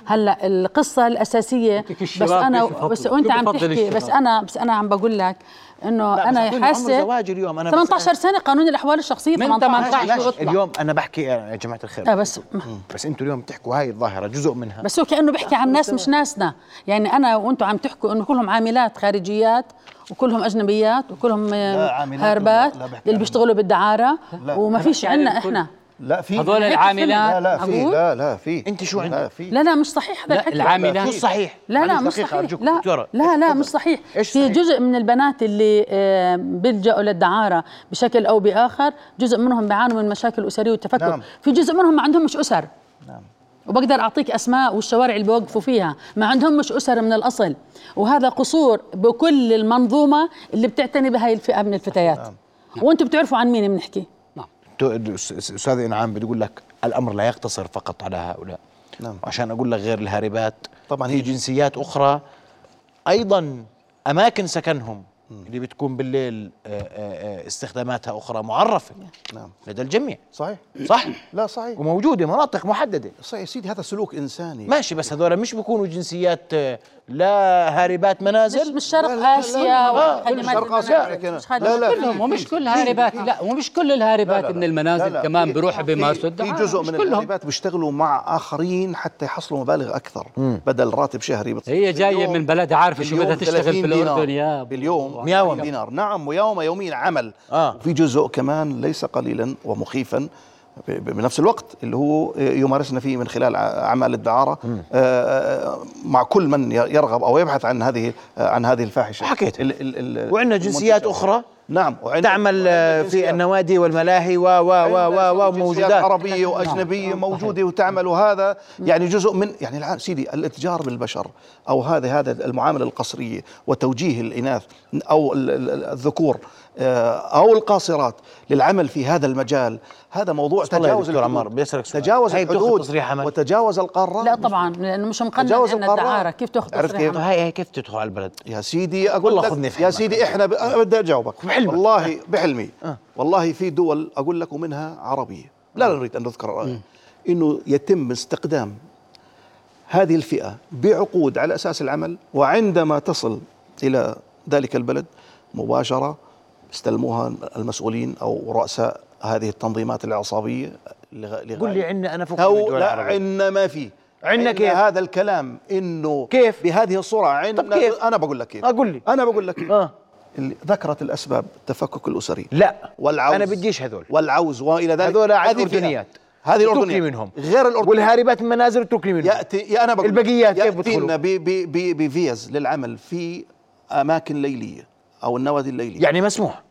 هلا القصة الأساسية بدك بس يفضلوا؟ بس وأنت كيف عم تحكي بس؟ أنا بس أنا عم بقول لك أقول عمر حاسة زواج اليوم أنا بس- 18 سنة قانون الأحوال الشخصية من 18 18 شو اطلع. اليوم أنا بحكي يا جماعة الخير آه بس بس أنتم اليوم بتحكوا هاي الظاهرة جزء منها بس هو كأنه بيحكي عن ناس مش ناسنا يعني أنا وأنتم عم تحكوا إنه كلهم عاملات خارجيات وكلهم أجنبيات وكلهم هاربات بحكي اللي بيشتغلوا بالدعارة. وما فيش بحكي عن عنا الكل. إحنا لا في هذول العاملات لا لا في؟ لا لا في. أنت شو لا عندك؟ في. لا لا مش صحيح هذا لا، الحكي. العاملات شو الصحيح لا لا مش صحيح أرجوك. لا. لا لا مش صحيح. في صحيح؟ جزء من البنات اللي آه، بيلجأوا للدعارة بشكل أو بآخر جزء منهم بيعانوا من مشاكل أسرية والتفكك نعم. في جزء منهم ما عندهم مش أسر. وبقدر أعطيك أسماء والشوارع اللي بيوقفوا فيها. ما عندهم مش أسر من الأصل. وهذا قصور بكل المنظومة اللي بتعتني بهاي الفئة من الفتيات. وأنتم بتعرفوا عن مين بنحكي؟ أستاذ إنعام بتقول لك الأمر لا يقتصر فقط على هؤلاء. نعم. عشان أقول لك غير الهاربات طبعاً هي- جنسيات أخرى أيضا أماكن سكنهم اللي بتكون بالليل آه، آه، آه، استخداماتها أخرى معرفة. نعم. لدى الجميع. صحيح. صح؟ لا صحيح. وموجودة مناطق محددة. صحيح. سيدي هذا سلوك إنساني. ماشي بس هذول مش بيكونوا جنسيات لا هاربات مش منازل؟ مش شرق لا، لا، آسيا وخدمات شرق. مش خدمات لا، لا، كلهم. ومش كل هاربات لا ومش كل الهاربات من المنازل كمان في- بيروحوا في- بيمارسوا في جزء مش من كلهم. الهاربات بيشتغلوا مع آخرين حتى يحصلوا مبالغ أكثر بدل راتب شهري. هي جاية باليوم- من بلد عارفة شو بدها تشتغل 30 في دينار. الأردن. يا باليوم مياوم. 30 دينار. نعم ويوم يومين عمل آه. في جزء كمان ليس قليلا ومخيفا. بنفس الوقت اللي هو يمارسنا فيه من خلال أعمال الدعارة آه، آه، مع كل من يرغب أو يبحث عن هذه آه، عن هذه الفاحشة. حكيت. وعندنا جنسيات. أخرى نعم تعمل في. النوادي والملاهي و و و و وموجودات. عربية وأجنبية موجودة وتعمل وهذا يعني جزء من يعني الآن سيدي الاتجار بالبشر أو هذا هذا المعاملة القصرية وتوجيه الإناث أو ال- ال- الذكور أو القاصرات للعمل في هذا المجال هذا موضوع تجاوز دكتور. عمار، بدي أسألك سؤال. تجاوز الحدود؟ وتجاوز القارات لا طبعا لأنه مش مقنن تجاوز القارات. الدعارة كيف تاخذ عرفت تصريح كيف؟ هاي هي كيف تدخل على البلد يا سيدي أقول والله لك خذني في يا. سيدي إحنا ب... بدي أجاوبك بحلمك. والله بحلمي آه. والله في دول أقول لك ومنها عربية لا نريد أن نذكر. إنه يتم استخدام هذه الفئة بعقود على أساس العمل وعندما تصل إلى ذلك البلد مباشرة استلموها المسؤولين أو رؤساء هذه التنظيمات العصابية لغ... قل لي عندنا أنا فوق أو لا. عندنا ما في. عندنا كيف؟ هذا الكلام إنه كيف؟ بهذه الصورة عندنا طب كيف؟ أنا بقول لك كيف. أقول لي. أنا بقول لك آه. اللي ذكرت الأسباب التفكك الأسري. لا. والعوز. أنا بديش هذول. والعوز وإلى ذلك. هذول هذه فئة. أردنيات. هذه الاردنيه منهم. غير الاردنيه والهاربات من المنازل تركني منهم. ياتي يا أنا بقول البقيات كيف يأتينا ب- ب- ب- بفيز للعمل في أماكن ليلية أو النوادي الليلية. يعني مسموح.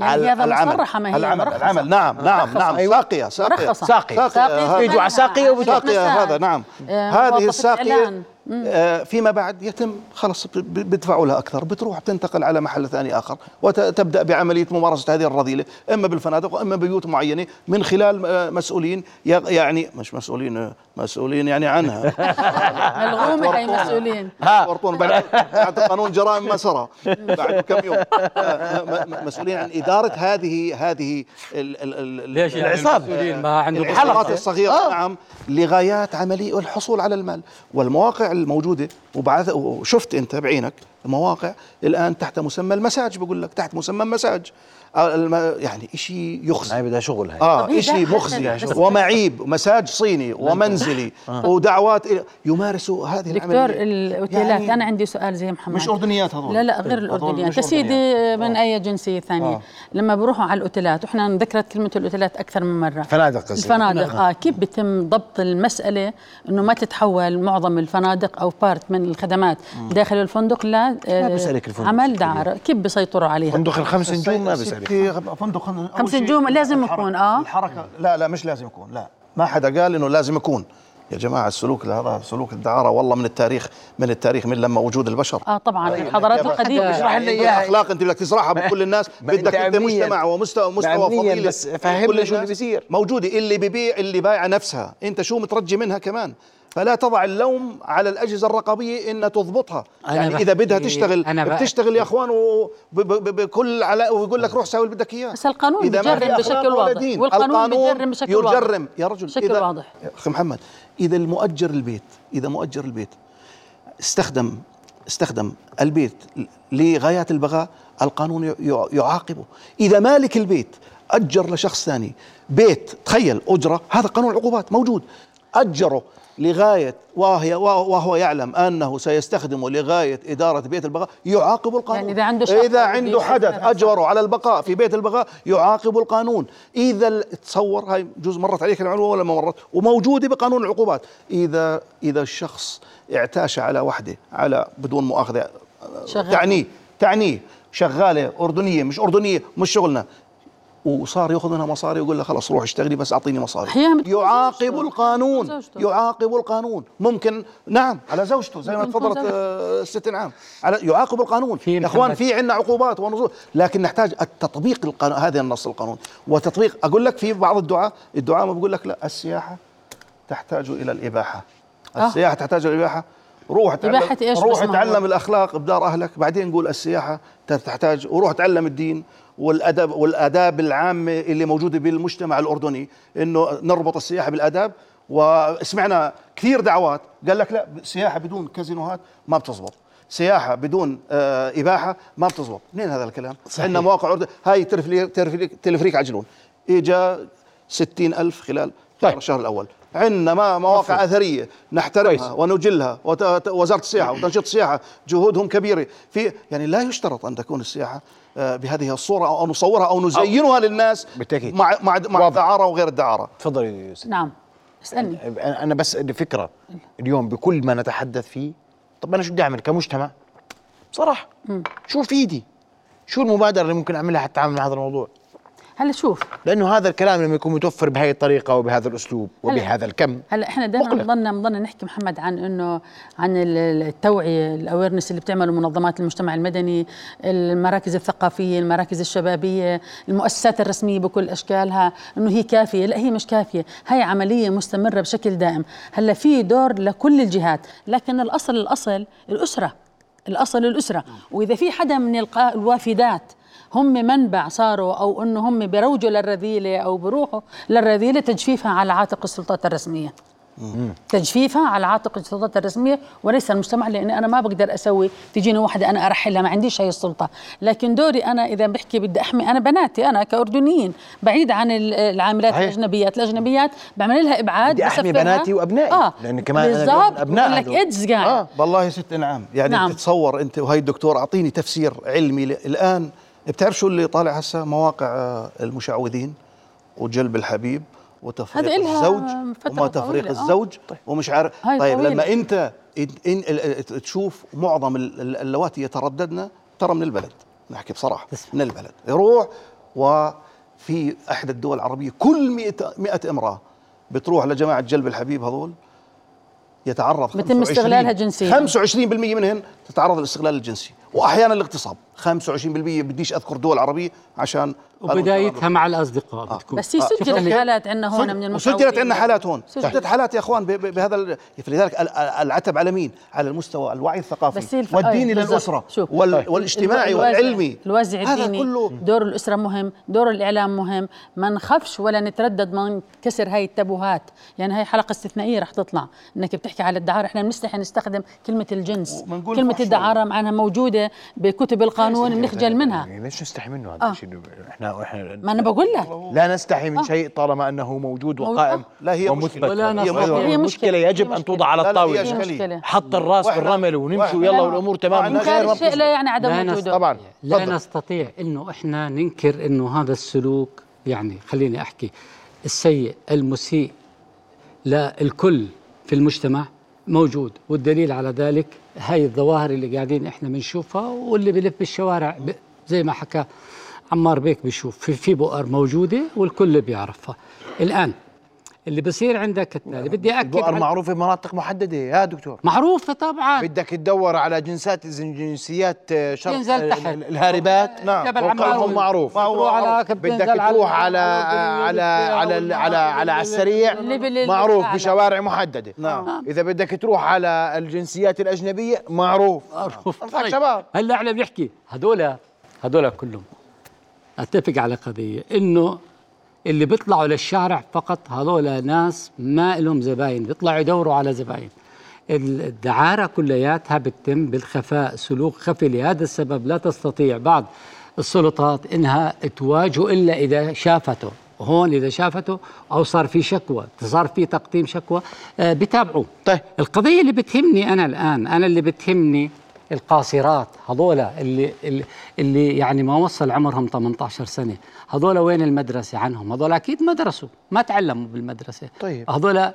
يعني هذا مصرحة ما هي العمل مرخصة. العمل نعم نعم مرخصة. نعم أيوة. ساقية ساقية مرخصة. ساقي. ساقي بيجوا على ساقية وبيجوا- ساقية هذا نعم آه، هذه. آه، فيما بعد يتم خلص بيدفعوا لها أكثر بتروح تنتقل على محل ثاني آخر وتبدأ بعملية ممارسة هذه الرذيلة إما بالفنادق وإما ببيوت معينة من خلال آه، مسؤولين يعني مش مسؤولين آه، مسؤولين يعني عنها. ملغومة هي مسؤولين. ورطون بعد بعد قانون جرائم ما سرى. بعد كم يوم. آه، مسؤولين عن إدارة هذه هذه ليش. المسؤولين ما عندهم الحلقات الصغيرة. نعم. لغايات عملية الحصول على المال. والمواقع الموجودة وبعث وشفت أنت بعينك مواقع الآن تحت مسمى المساج بقول لك تحت مسمى المساج. الم- يعني شيء يخزي. هاي بدها شغل هاي. آه شيء مخزي. ومعيب مساج صيني ومنزلي ودعوات إلى- يمارسوا هذه دكتور العملية الأوتيلات يعني أنا عندي سؤال زي محمد. مش أردنيات هذول. لا لا غير الاردنيات يا سيدي. من أي جنسية ثانية. آه. لما بروحوا على الأوتيلات وإحنا ذكرت كلمة الأوتيلات أكثر من مرة. فنادق قصدي. الفنادق. آه كيف بيتم ضبط المسألة إنه ما تتحول معظم الفنادق أو بارت من الخدمات داخل الفندق لا آه، بيسألك الفندق. عمل. دعارة؟ كيف بيسيطروا عليها؟ فندق الخمس نجوم ما بيسألك. ستي فندق خمس نجوم لازم يكون، آه. الحركة لا لا مش لازم يكون لا. ما حدا قال إنه لازم يكون. يا جماعة السلوك هذا سلوك الدعارة والله من التاريخ من التاريخ من لما وجود البشر. آه طبعا. الحضارات القديمة. اشرح لنا يعني إياها. اخلاق أنت بدك تزرعها بكل الناس بدك إنت مجتمع ومستوى مستوى فضيلة بس فهمنا شو اللي بيصير. موجوده اللي ببيع اللي بايعه نفسها. أنت شو مترجي منها كمان؟ فلا تضع اللوم على الأجهزة الرقابية إنها تضبطها يعني إذا بدها تشتغل أنا بتشتغل يا أخوان و- ب- ب- ب- بكل علاء ويقول لك روح ساوي اللي بدك إياه بس القانون إذا بيجرم بشكل واضح. والقانون القانون بيجرم بشكل واضح. يجرم يا رجل بشكل إذا- واضح. يا أخي محمد إذا المؤجر البيت إذا مؤجر البيت استخدم استخدم البيت لغايات البغاء القانون يعاقبه إذا مالك البيت أجر لشخص ثاني بيت تخيل أجرة هذا قانون العقوبات موجود أجره لغاية وهي وهو يعلم أنه سيستخدمه لغاية إدارة بيت البغاء يعاقب القانون. يعني إذا عنده إذا بده عنده حدث. اجبره على البقاء في بيت البغاء يعاقب القانون. إذا ال- تصور هاي جزء مرت عليك المعلومه ولا ما مرت؟ وموجودة بقانون العقوبات. اذا إذا الشخص اعتاش على وحدة على بدون مؤاخذة شغال. تعنيه تعنيه شغالة أردنية مش أردنية مش شغلنا. وصار ياخذ منها مصاري ويقول لها خلص روح اشتغلي بس أعطيني مصاري يعاقب زوجته. القانون زوجته. يعاقب القانون ممكن نعم على زوجته زي ما تفضلت زوجته. آه، الست نعم على يعاقب القانون في يا إخوان. في عندنا عقوبات ونظور لكن نحتاج التطبيق القانون هذا النص القانون وتطبيق أقول لك في بعض الدعاء الدعاء ما بقول لك لا السياحة تحتاج إلى الإباحة آه. السياحة تحتاج إلى الإباحة روح تعلم روح؟ تعلم الأخلاق بدار أهلك بعدين نقول السياحة تحتاج وروح تعلم الدين والادب والآداب العامة اللي موجودة بالمجتمع الأردني إنه نربط السياحة بالآداب. وسمعنا كثير دعوات. قال لك لا سياحة بدون كازينوهات ما بتزبط. سياحة بدون آه إباحة ما بتزبط. منين هذا الكلام؟ عندنا مواقع أردن هاي تلفريك تلفريك, تلفريك عجلون إجا ستين ألف خلال طيب. الشهر الأول. عندنا ما مواقع أثرية نحترمها ونجلها. وت- وت- وزارة السياحة وتنشيط السياحة جهودهم كبيرة. في يعني لا يشترط أن تكون السياحة آه، بهذه الصورة أو نصورها أو نزينها للناس بالتأكيد. مع مع مع. الدعارة وغير الدعارة. تفضلي يا ست. نعم. اسألني. أنا أنا بس فكرة. اليوم بكل ما نتحدث فيه طب أنا شو بدي أعمل كمجتمع؟ بصراحة. شو في إيدي؟ شو المبادرة اللي ممكن أعملها حتى أعمل مع هذا الموضوع؟ هلا شوف. لأنه هذا الكلام لما يكون متوفر بهذه الطريقة وبهذا الأسلوب. وبهذا الكم. هلا إحنا دائما مقلق. بضلنا بضلنا نحكي محمد عن انه عن ال- ال- التوعية الاويرنس اللي بتعمله منظمات المجتمع المدني المراكز الثقافية المراكز الشبابية المؤسسات الرسمية بكل أشكالها إنه هي كافية. لا هي مش كافية. هي عملية مستمرة بشكل دائم. هلأ في دور لكل الجهات. لكن الأصل الأصل الأسرة. الأصل الأسرة. وإذا في حدا من الوافدات هم منبع صاروا أو إنه هم بيروجوا للرذيلة أو بيروحوا للرذيلة تجفيفها على عاتق السلطات الرسمية تجفيفها على عاتق السلطات الرسمية وليس المجتمع لأني أنا ما بقدر أسوي تجيني واحدة أنا أرحلها ما عنديش هي السلطة لكن دوري أنا إذا بحكي بدي أحمي أنا بناتي أنا كأردنيين بعيد عن ال- العاملات صحيح. الأجنبيات الأجنبيات بعمل لها إبعاد بدي بسفرها. بناتي وأبنائي، آه لأن كمان أبناء بقول لك. ايدز قاعد آه. والله ست نعم يعني نعم. تتصور أنت وهي الدكتور أعطيني تفسير علمي الآن بتعرف شو اللي طالع هسه؟ مواقع آه، المشعوذين وجلب الحبيب وتفريق الزوج وما تفريق طويلة، آه. الزوج ومش عارف طيب طويلة. لما أنت إن إن تشوف معظم ال- ال- اللواتي يترددن ترى من البلد. نحكي بصراحة من البلد. يروح وفي احدى الدول العربية كل 100 100 امرأة بتروح لجماعة جلب الحبيب هذول يتعرض بيتم 25 استغلالها جنسياً. 25% منهن تتعرض للاستغلال الجنسي. واحيانا الاغتصاب. 25% بديش أذكر دول عربية عشان وبدايتها مع الأصدقاء بتكون. بس هي سجلت حالات عندنا هون من وسجلت عندنا حالات هون. سجلت. حالات يا إخوان ب- ب- بهذا ال- فلذلك ال- ال- العتب على مين؟ على المستوى الوعي الثقافي بس هي الف... والديني. للأسرة شوف. وال... والاجتماعي الوازع- والعلمي. الوازع هذا الديني. كله دور الأسرة مهم دور الإعلام مهم. ما نخافش ولا نتردد ما نكسر هاي التابوهات. يعني هاي حلقة استثنائية رح تطلع. إنك بتحكي على الدعارة. إحنا بنستحي نستخدم كلمة الجنس. كلمة الدعارة معناها موجودة بكتب القانون. بنخجل منها يعني ليش نستحي منه هذا آه. الشيء إحنا إحنا ما أنا بقول لك لا نستحي من آه. شيء طالما أنه موجود. وقائم لا هي ومثبت مشكلة. ولا هي. هي المشكلة مشكلة. يجب أن. توضع على الطاولة. مشكلة حط الرأس بالرمل ونمشي ويلا والأمور تمام من غير شيء لا يعني عدم وجوده. طبعا لا. نستطيع إنه إحنا ننكر إنه هذا السلوك يعني خليني أحكي السيء المسيء للكل في المجتمع موجود والدليل على ذلك هاي الظواهر اللي قاعدين إحنا بنشوفها واللي بلف بالشوارع زي ما حكى عمار بيك بيشوف. في في بؤر موجودة والكل بيعرفها. الآن اللي بصير عندك كالتالي بدي أكد البؤر معروفه بمناطق محددة. يا دكتور. معروفة طبعا. بدك تدور على جنسات جنسيات آه، شرق تنزل ال- تحت. ال- الهاربات نعم. جبل موقعهم معروف. بدك تروح على على على على على على السريع. معروف. بشوارع محددة. نعم. إذا بدك تروح على الجنسيات الأجنبية معروف. معروف. طيب. شباب. هلا إحنا بنحكي هذول هذول كلهم. أتفق على قضية إنه اللي بيطلعوا للشارع فقط هذول ناس ما لهم زباين بيطلعوا يدوروا على زباين. الدعارة كلياتها بتتم بالخفاء سلوك خفي. لهذا السبب لا تستطيع بعض السلطات إنها تواجهه إلا إذا شافته. هون إذا شافته أو صار في شكوى صار في تقديم شكوى آه بتابعوه. طيب. القضية اللي بتهمني أنا الآن أنا اللي بتهمني القاصرات هذول اللي اللي, يعني ما وصل عمرهم 18 سنة هذول وين المدرسة عنهم؟ هذول أكيد مدرسوا ما تعلموا بالمدرسة. طيب. هذول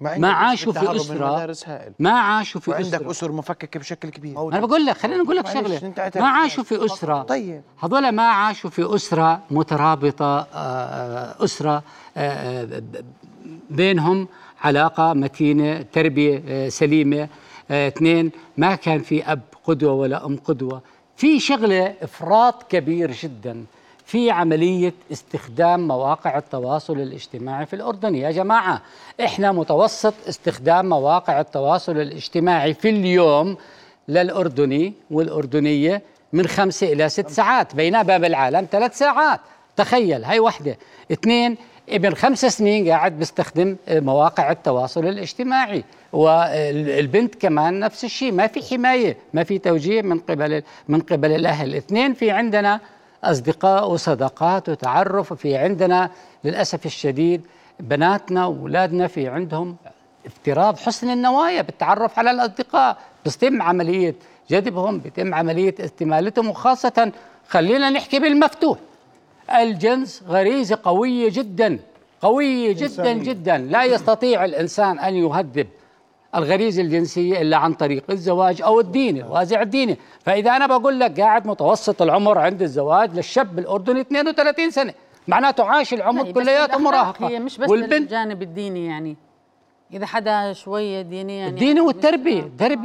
ما ما عاشوا في أسرة ما عاشوا في وعندك أسرة. أسر مفككة بشكل كبير. أنا بقول لك خليني أقول لك شغلة. ما عاشوا في أسرة. طيب. هذول ما عاشوا في أسرة مترابطة آه، أسرة آه، بينهم علاقة متينة تربية آه، سليمة. آه، اثنين ما كان في أب قدوة ولا أم قدوة. في شغلة إفراط كبير جدا. في عملية استخدام مواقع التواصل الاجتماعي في الأردن. يا جماعة إحنا متوسط استخدام مواقع التواصل الاجتماعي في اليوم للأردني والأردنية من خمسة إلى ست ساعات بينما بالعالم ثلاث ساعات. تخيل هاي وحدة. اثنين ابن خمس سنين قاعد بيستخدم مواقع التواصل الاجتماعي والبنت كمان نفس الشيء ما في حماية ما في توجيه من قبل من قبل الأهل. اثنين في عندنا أصدقاء وصداقات وتعرف وفي عندنا للأسف الشديد بناتنا وأولادنا في عندهم افتراض حسن النوايا بالتعرف على الأصدقاء. بتتم عملية جذبهم بتم عملية استمالتهم وخاصة خلينا نحكي بالمفتوح. الجنس غريزة قوية جدا قوية جدا جدا. لا يستطيع الإنسان أن يهذب الغريزة الجنسية إلا عن طريق الزواج أو الدين الوازع الديني. فإذا أنا بقول لك قاعد متوسط العمر عند الزواج للشاب الأردني 32 سنة معناته عاش العمر طيب، كلياته مراهقة. هي مش بس والبنت الجانب الديني يعني. إذا حدا شوية دينيا يعني الدين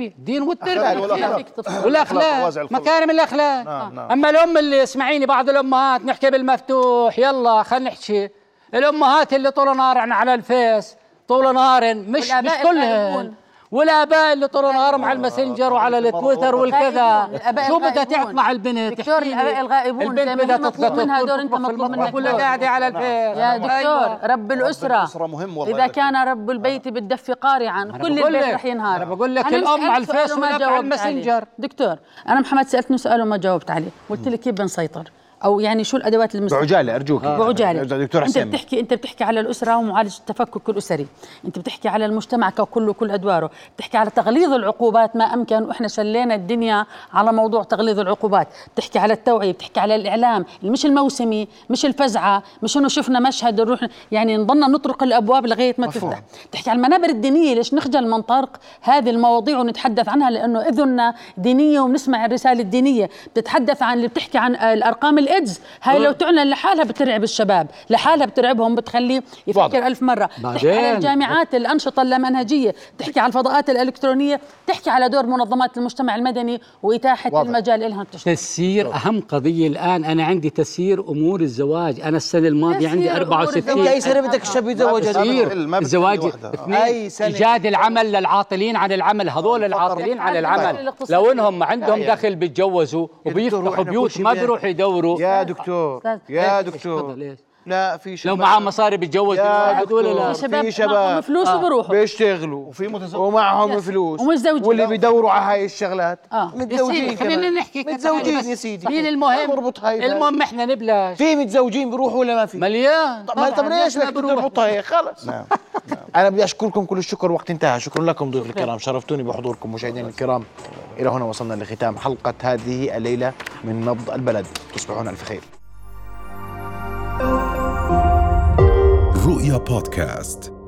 الدين أخلاق والتربية والأخلاق. فيك تطفل. والاخلاق. مكارم الأخلاق نعم، نعم. أما الأم اللي اسمعيني بعض الأمهات نحكي بالمفتوح يلا خلينا نحكي الأمهات اللي طول نهارن على الفيس طول نهار مش مش كلهن. والاباء اللي طول نهارهم على الماسنجر وعلى التويتر والكذا. شو بدها. تطلع البنت؟ دكتور،. الآباء الغائبون البنت زي ما بدها تطلع منها دور، في مطلوب منك. ولا دور. قاعدة على الفيس يا دكتور أيوة. رب الأسرة. الأسرة مهم والله. إذا يا كان رب البيت بالدف قارعا كل البيت رح ينهار. أنا بقول لك سألت على الفيس على جاوبت الماسنجر. دكتور أنا محمد سألتني سؤال وما جاوبت عليه. قلت لك كيف بنسيطر؟ أو يعني شو الأدوات المستخدمة؟ بعجالة أرجوك. بعجالة. دكتور أنت حسين. بتحكي أنت بتحكي على الأسرة ومعالجة التفكك الأسري. أنت بتحكي على المجتمع ككل وكل أدواره. بتحكي على تغليظ العقوبات ما أمكن. وإحنا شلينا الدنيا على موضوع تغليظ العقوبات. بتحكي على التوعية بتحكي على الإعلام مش الموسمي مش الفزعة مش إنه شفنا مشهد نروح يعني نضلنا نطرق الأبواب لغاية ما مفهوم. تفتح بتحكي على المنابر الدينية ليش نخجل من طرق هذه المواضيع ونتحدث عنها؟ لأنه إذننا دينية وبنسمع الرسالة الدينية. بتتحدث عن اللي بتحكي عن آه، الأرقام الإيدز هاي لو تعلن لحالها بترعب الشباب لحالها بترعبهم بتخليه يفكر واضح. ألف مرة بتحكي على. الجامعات الأنشطة اللامنهجية بتحكي على الفضاءات الإلكترونية بتحكي على دور منظمات المجتمع المدني وإتاحة واضح. المجال لها تشتغل تسيير أهم قضية الآن أنا عندي تسيير أمور الزواج أنا السنة الماضية عندي تسيير أمور 64 الزواج. أنت أي سنة بدك الشاب يتزوج الزواج. اثنين أي سنة. إيجاد العمل للعاطلين عن العمل هذول العاطلين عن العمل. لو إنهم عندهم دخل بيتجوزوا وبيفتحوا بيوت ما. بيروحوا يدوروا يا دكتور. يا؟ دكتور إيش؟ لا في لو شباب. معاه مصاري بيتجوز ولا. لا في شباب في شباب. معهم فلوس آه. وبروحوا بيشتغلوا. وفي متزوج. ومعهم يس. فلوس. ومتزوجين. واللي بيدوروا على هاي الشغلات آه. متزوجين خلينا نحكي كده متزوجين يا سيدي. مين المهم. اربط هاي. المهم إحنا نبلش. في متزوجين بيروحوا ولا ما في؟ مليان. طب, ما- طب ليش؟ بدك. تربطها هيك خلص. نعم. أنا بدي أشكركم كل الشكر وقت انتهى. شكرا لكم ضيوف الكرام. شرفتوني بحضوركم مشاهدينا الكرام. إلى هنا وصلنا لختام حلقة هذه الليلة من نبض البلد. تصبحون ألف خير. رؤيا بودكاست.